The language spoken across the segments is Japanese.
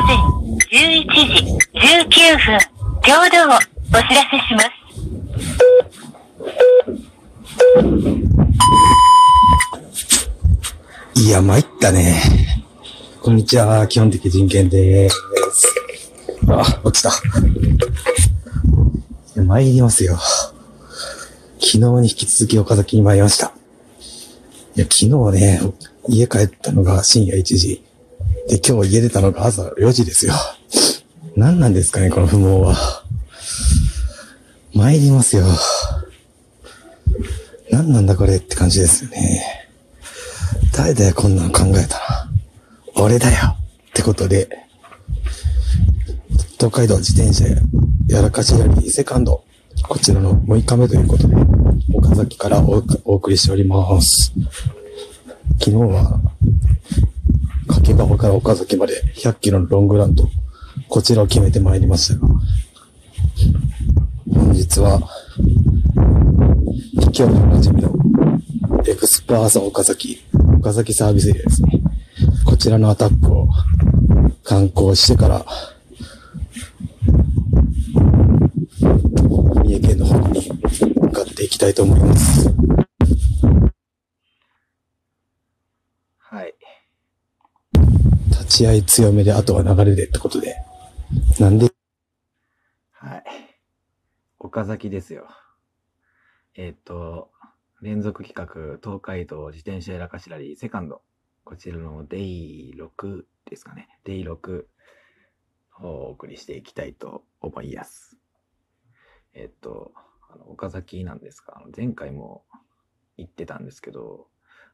前11時19分、ちょうどをお知らせします。いや、参ったね。こんにちは。基本的人権です。あ、落ちた。参りますよ。昨日に引き続き岡崎に参りました。いや、昨日ね、家帰ったのが深夜1時。で、今日家出たのが朝4時ですよ。何なんですかね、この不毛は。参りますよ。何なんだこれって感じですよね。誰だよ、こんなの考えたら。俺だよってことで、東海道自転車やらかしやりセカンド、こちらの6日目ということで、岡崎からおお送りしております。昨日は、掛川から岡崎まで100キロのロングランと、こちらを決めてまいりましたが、本日は、今日のおなじみのエクスパーサ岡崎、岡崎サービスエリアですね。こちらのアタックを観光してから、三重県の方に向かっていきたいと思います。はい。立ち合い強めで、あとは流れでってことで。なんで？はい。岡崎ですよ。えっ、と、連続企画、東海道自転車やらかしラリーセカンド。こちらのデイ6ですかね。デイ6をお送りしていきたいと思います。えっ、と、あの岡崎なんですが、前回も行ってたんですけど、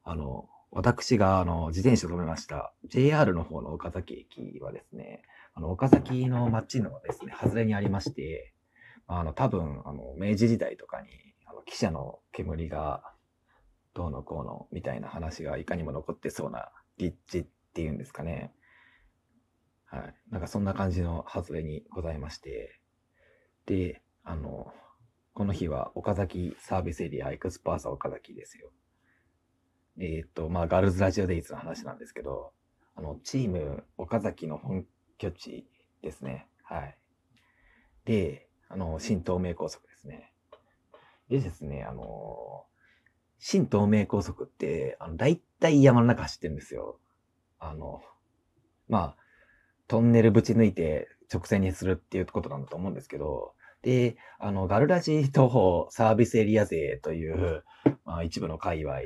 あの、私があの自転車を止めました JR の方の岡崎駅はですね、あの、岡崎の町のですね、外れにありまして、あの、多分、あの、明治時代とかに、あの、汽車の煙が、どうのこうの、みたいな話がいかにも残ってそうな立地っていうんですかね。はい。なんかそんな感じの外れにございまして。で、あの、この日は岡崎サービスエリアエクスパーサ岡崎ですよ。えーっと、まあ、ガールズラジオデイズの話なんですけど、あの、チーム岡崎の本拠地ですね。はい。で、あの、新東名高速ですね。でですね、あの、新東名高速って、あの、大体山の中走ってるんですよ。あの、まあ、トンネルぶち抜いて直線にするっていうことなんだと思うんですけど、で、あの、ガルラジ東方サービスエリア勢という、まあ、一部の界隈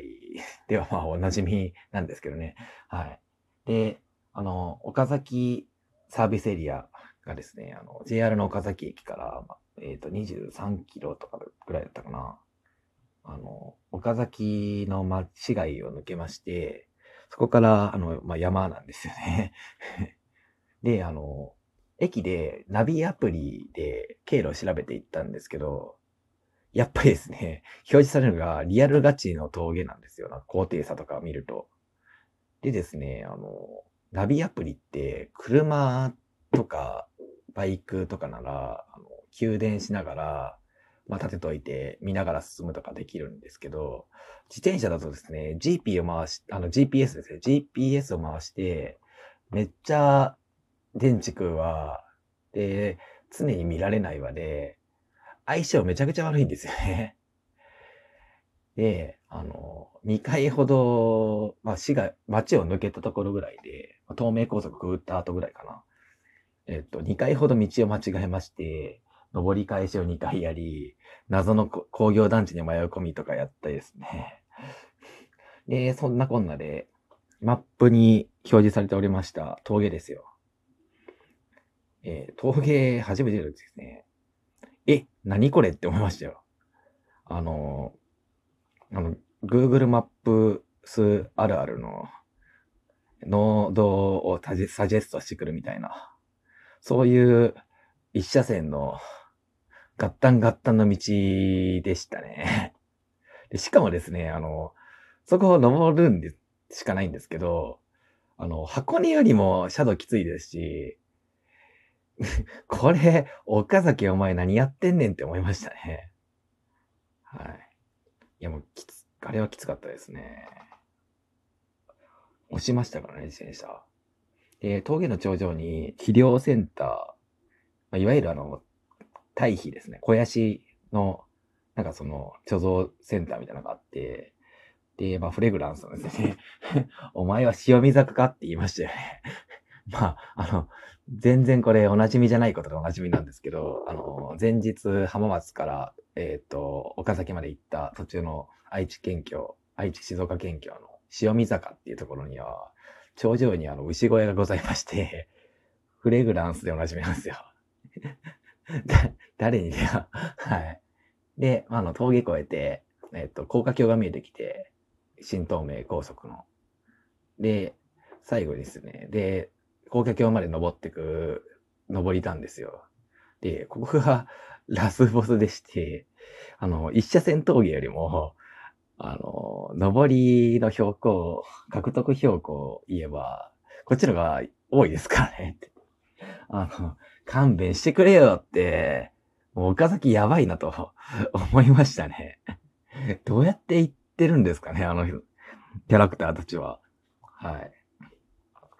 では、まあ、おなじみなんですけどね。はい。で、あの、岡崎サービスエリアがですね、あの、JR の岡崎駅から、まあえっ、と、23キロとかぐらいだったかな。あの、岡崎のま市街を抜けまして、そこから、あの、まあ、山なんですよね。で、あの、駅でナビアプリで経路を調べていったんですけど、やっぱりですね、表示されるのがリアルガチの峠なんですよ。な高低差とかを見ると。でですね、あの、ナビアプリって車とかバイクとかなら、あの給電しながら、まあ、立てといて見ながら進むとかできるんですけど、自転車だとですね、GP を回し、あの GPS ですね、GPS を回して、めっちゃ電池食うわ、で、常に見られないわで、相性めちゃくちゃ悪いんですよね。で、あの、2回ほど、まあ、市が、街を抜けたところぐらいで、東名高速くぐった後ぐらいかな。えっと、2回ほど道を間違えまして、上り返しを2回やり、謎の工業団地に迷い込みとかやったりですね。で、そんなこんなで、マップに表示されておりました峠ですよ。えー峠初めてですね。え、何これって思いましたよ。あの、あの、Google マップスあるあるの、ノードをサジェサジェストしてくるみたいな。そういう一車線のガッタンガッタンの道でしたね。でしかもですね、あの、そこを登るんでしかないんですけど、あの、箱根よりもシャドウきついですし、これ、岡崎お前何やってんねんって思いましたね。はい。いやもうきつ、あれはきつかったですね。押しましたからね、自転車。で、峠の頂上に肥料センター、まあ、いわゆるあの、堆肥ですね。肥やしの、なんかその、貯蔵センターみたいなのがあって、で、まあ、フレグランスのですね、お前は塩水坂かって言いましたよね。まあ、あの、全然これお馴染みじゃないことでお馴染みなんですけど、あの、前日浜松から、えっ、と、岡崎まで行った途中の愛知県境、愛知静岡県境の塩見坂っていうところには、頂上にあの牛小屋がございまして、フレグランスでおなじみなんですよ。誰にでは、はい。で、あの、峠越えて、えっと、高架橋が見えてきて、新東名高速の。で、最後ですね。で、高架橋まで登ってく、登りたんですよ。で、ここが ラスボスでして、あの、一車線峠よりも、あの、登りの標高、獲得標高を言えば、こっちのが多いですからねって。あの、勘弁してくれよって、もう岡崎やばいなと 思いましたね。どうやって行ってるんですかね、あのキャラクターたちは。はい。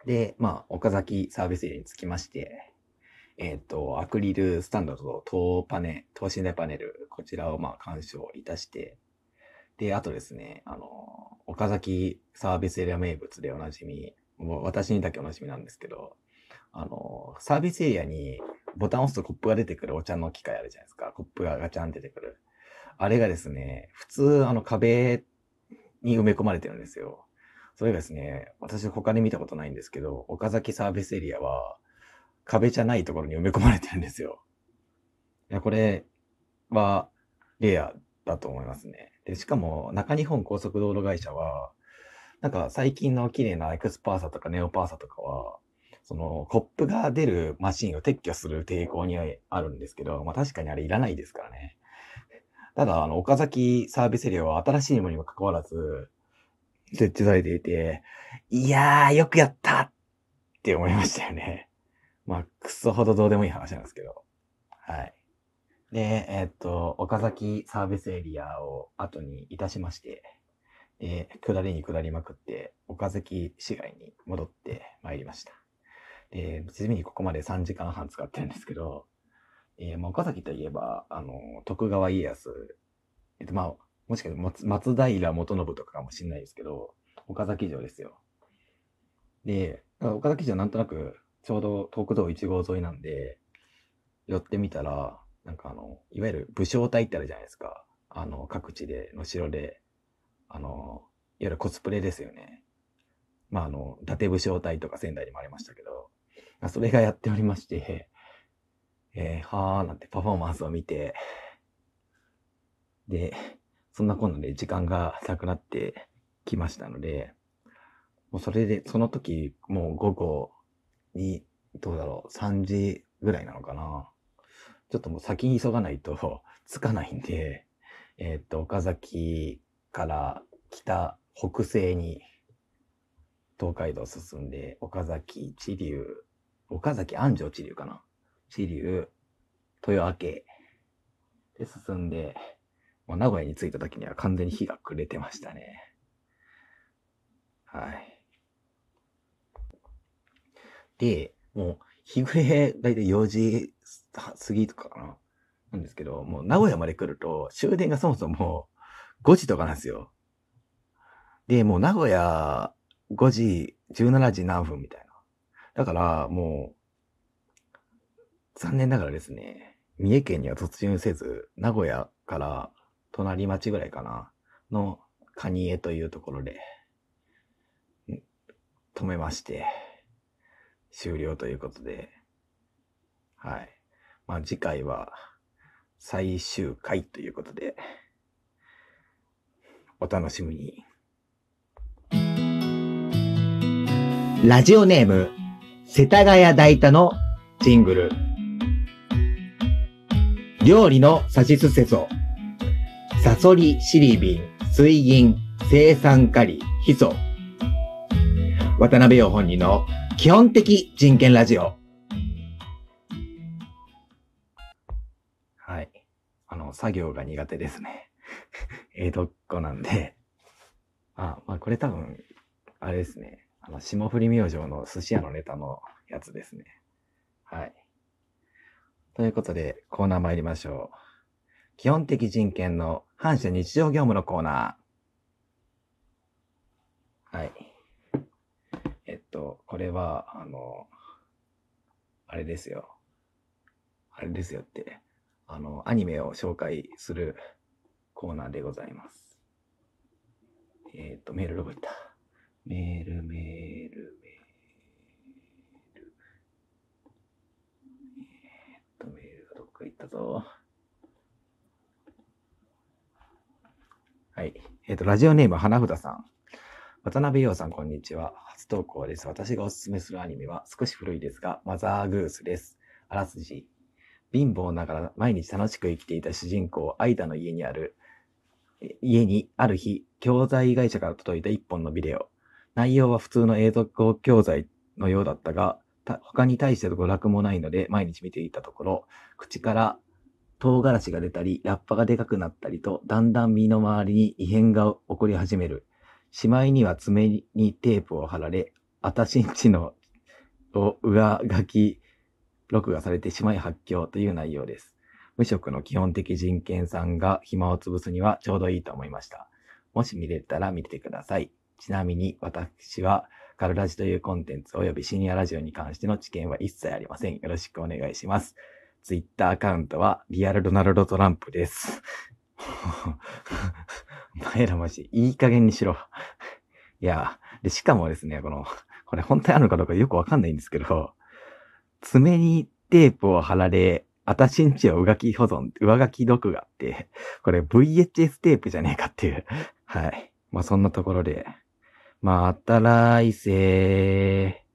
で、まあ、岡崎サービスエリアに着きまして、えっ、と、アクリルスタンドと等パネ、等身大パネル、こちらをまあ鑑賞いたして、で、あとですね、あの、岡崎サービスエリア名物でおなじみ、もう私にだけおなじみなんですけど、あの、サービスエリアにボタンを押すとコップが出てくるお茶の機械あるじゃないですか。コップがガチャン出てくる。あれがですね、普通あの壁に埋め込まれてるんですよ。それがですね、私他で見たことないんですけど、岡崎サービスエリアは壁じゃないところに埋め込まれてるんですよ。いや、これはレアだと思いますね。で、しかも中日本高速道路会社は、なんか最近の綺麗なエクスパーサとかネオパーサとかは、そのコップが出るマシンを撤去する抵抗にあるんですけど、まあ確かにあれいらないですからね。ただ、あの、岡崎サービスエリアは新しいものにもかかわらず、設置されていて、いやー、よくやったって思いましたよね。まあ、くそほどどうでもいい話なんですけど。はい。で、えーっと、岡崎サービスエリアを後にいたしまして、で、下りに下りまくって、岡崎市街に戻ってまいりました。で、地味にここまで3時間半使ってるんですけど、えーまあ、岡崎といえば、あの、徳川家康、えっと、まあ、もしかして松松平元信とかかもしれないですけど、岡崎城ですよ。で、岡崎城なんとなく、ちょうど東北道1号沿いなんで、寄ってみたら、なんかあの、いわゆる武将隊ってあるじゃないですか。あの、各地で、の城で、あの、いわゆるコスプレですよね。まあ、あの、伊達武将隊とか仙台にもありましたけど、それがやっておりまして、えー、はーなんてパフォーマンスを見て、で、そんなこんなで時間がなくなってきましたので、もうそれで、その時、もう午後に、どうだろう、3時ぐらいなのかな。ちょっともう先に急がないと つかないんで、えーっと、岡崎から北、北西に東海道進んで、岡崎、知立、岡崎安城知立かな。知立、豊明で進んで、もう名古屋に着いた時には完全に日が暮れてましたね。はい。で、もう日暮れ、だいたい4時過ぎとかかな。なんですけど、もう名古屋まで来ると終電がそもそも5時とかなんですよ。で、もう名古屋5時、17時何分みたいな。だから、もう、残念ながらですね、三重県には突入せず、名古屋から隣町ぐらいかな、の蟹江というところで、止めまして、終了ということで、はい。まあ次回は最終回ということで、お楽しみに。ラジオネーム、世田谷大田のジングル。料理のさしすせそ。サソリ、シリビン、水銀、生産カリ、ヒ素。渡辺陽本人の基本的人権ラジオ。はい。あの、作業が苦手ですね。江戸っ子なんで。あ、まあこれ多分、あれですね。あの、霜降り明星の寿司屋のネタのやつですね。はい。ということで、コーナー参りましょう。基本的人権の反射日常業務のコーナー。はい。えっと、これは、あの、あれですよ。あれですよって、あの、アニメを紹介するコーナーでございます。えっと、メールどこ行った？メール、メール、メール。えっと、メールがどっか行ったぞ。はい。えっ、と、ラジオネーム、花札さん。渡辺陽さん、こんにちは。初投稿です。私がおすすめするアニメは少し古いですが、マザーグースです。あらすじ。貧乏ながら毎日楽しく生きていた主人公、アイダの家にある、家にある日、教材会社から届いた一本のビデオ。内容は普通の映像教材のようだったが、他に対しての娯楽もないので毎日見ていたところ、口から唐辛子が出たり、ラッパがでかくなったりと、だんだん身の回りに異変が起こり始める。しまいには爪にテープを貼られ、あたしんちのを上書き、録画されてしまい発狂という内容です。無職の基本的人権さんが暇を潰すにはちょうどいいと思いました。もし見れたら見てください。ちなみに私はカルラジというコンテンツ及びシニアラジオに関しての知見は一切ありません。よろしくお願いします。ツイッターアカウントはリアルドナルドトランプです。お前らマジ、いい加減にしろ。いや、で、しかもですね、この、これ本当にあるのかどうかよくわかんないんですけど、爪にテープを貼られ、あたしんちを上書き保存、上書き録画って、これ VHS テープじゃねえかっていう。はい。まあそんなところで、また来世。